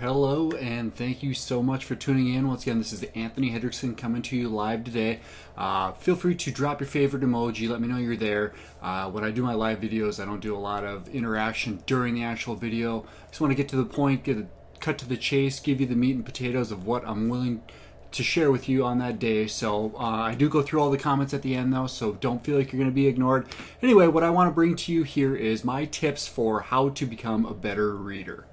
Hello, and thank you so much for tuning in. Once again, this is Anthony Hendrickson coming to you live today. Uh, feel free to drop your favorite emoji. Let me know you're there. Uh, when I do my live videos, I don't do a lot of interaction during the actual video. I just want to get to the point, get a cut to the chase, give you the meat and potatoes of what I'm willing to share with you on that day. So uh, I do go through all the comments at the end though, so don't feel like you're going to be ignored. Anyway, what I want to bring to you here is my tips for how to become a better reader.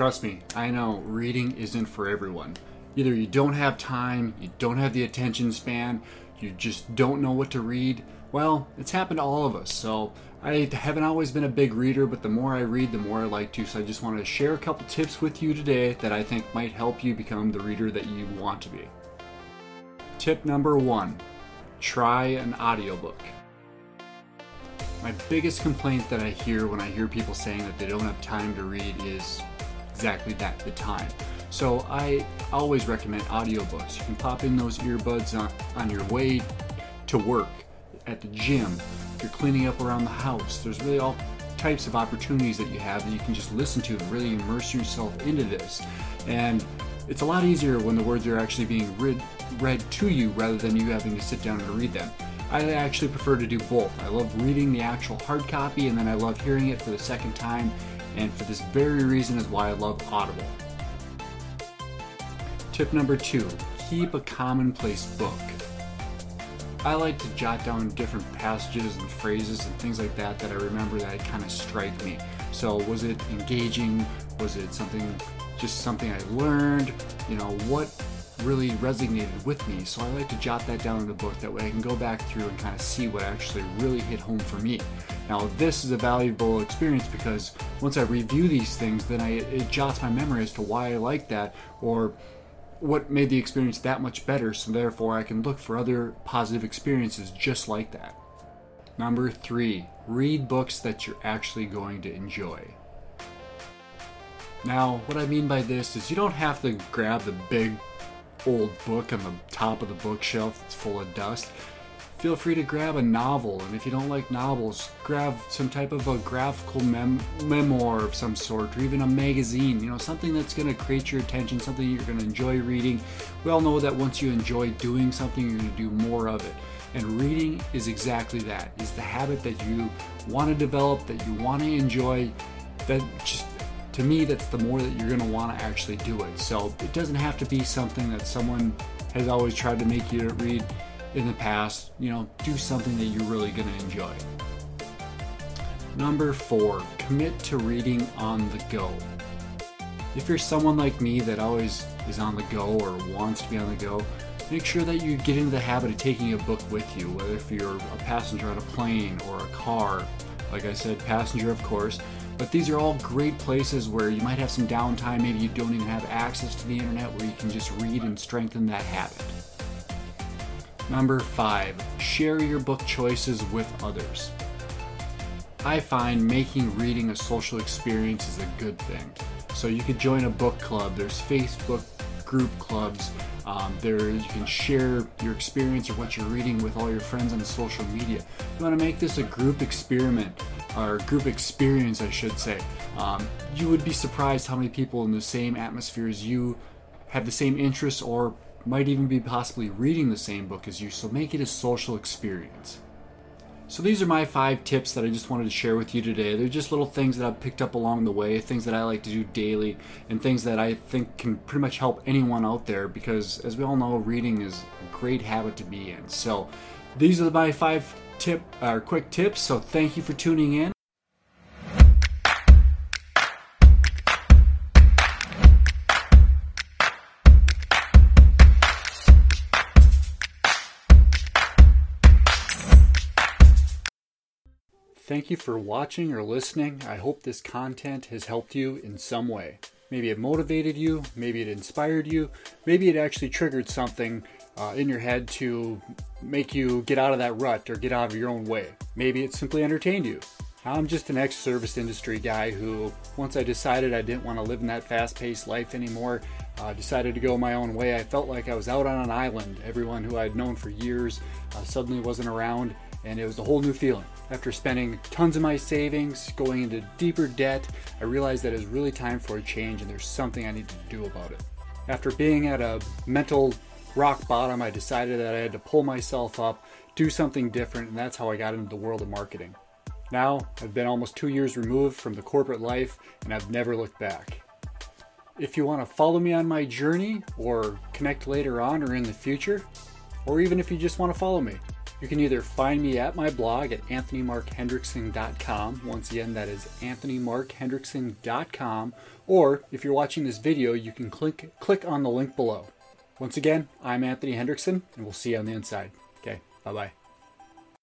Trust me, I know reading isn't for everyone. Either you don't have time, you don't have the attention span, you just don't know what to read. Well, it's happened to all of us. So I haven't always been a big reader, but the more I read, the more I like to. So I just want to share a couple tips with you today that I think might help you become the reader that you want to be. Tip number one try an audiobook. My biggest complaint that I hear when I hear people saying that they don't have time to read is exactly that the time. So I always recommend audiobooks. You can pop in those earbuds on, on your way to work, at the gym, if you're cleaning up around the house. There's really all types of opportunities that you have that you can just listen to and really immerse yourself into this. And it's a lot easier when the words are actually being read, read to you rather than you having to sit down and read them. I actually prefer to do both. I love reading the actual hard copy and then I love hearing it for the second time and for this very reason is why I love Audible. Tip number two keep a commonplace book. I like to jot down different passages and phrases and things like that that I remember that kind of strike me. So, was it engaging? Was it something, just something I learned? You know, what really resonated with me. So I like to jot that down in the book. That way I can go back through and kind of see what actually really hit home for me. Now this is a valuable experience because once I review these things, then I, it jots my memory as to why I like that or what made the experience that much better. So therefore I can look for other positive experiences just like that. Number three, read books that you're actually going to enjoy. Now, what I mean by this is you don't have to grab the big old book on the top of the bookshelf that's full of dust, feel free to grab a novel. And if you don't like novels, grab some type of a graphical mem- memoir of some sort, or even a magazine, you know, something that's going to create your attention, something you're going to enjoy reading. We all know that once you enjoy doing something, you're going to do more of it. And reading is exactly that. It's the habit that you want to develop, that you want to enjoy, that just to me, that's the more that you're going to want to actually do it. So it doesn't have to be something that someone has always tried to make you read in the past. You know, do something that you're really going to enjoy. Number four, commit to reading on the go. If you're someone like me that always is on the go or wants to be on the go, make sure that you get into the habit of taking a book with you, whether if you're a passenger on a plane or a car. Like I said, passenger, of course but these are all great places where you might have some downtime, maybe you don't even have access to the internet, where you can just read and strengthen that habit. Number five, share your book choices with others. I find making reading a social experience is a good thing. So you could join a book club, there's Facebook group clubs, um, there you can share your experience or what you're reading with all your friends on social media. You want to make this a group experiment or group experience, I should say. Um, you would be surprised how many people in the same atmosphere as you have the same interests or might even be possibly reading the same book as you. So make it a social experience. So these are my five tips that I just wanted to share with you today. They're just little things that I've picked up along the way, things that I like to do daily, and things that I think can pretty much help anyone out there because as we all know, reading is a great habit to be in. So these are my five tip or quick tips. So thank you for tuning in. Thank you for watching or listening. I hope this content has helped you in some way. Maybe it motivated you, maybe it inspired you, maybe it actually triggered something uh, in your head to make you get out of that rut or get out of your own way. Maybe it simply entertained you. I'm just an ex service industry guy who, once I decided I didn't want to live in that fast paced life anymore, uh, decided to go my own way. I felt like I was out on an island. Everyone who I'd known for years uh, suddenly wasn't around, and it was a whole new feeling. After spending tons of my savings, going into deeper debt, I realized that it was really time for a change and there's something I need to do about it. After being at a mental rock bottom, I decided that I had to pull myself up, do something different, and that's how I got into the world of marketing. Now, I've been almost two years removed from the corporate life, and I've never looked back. If you want to follow me on my journey, or connect later on or in the future, or even if you just want to follow me, you can either find me at my blog at anthonymarkhendrickson.com. Once again, that is anthonymarkhendrickson.com. Or if you're watching this video, you can click, click on the link below. Once again, I'm Anthony Hendrickson, and we'll see you on the inside. Okay, bye bye.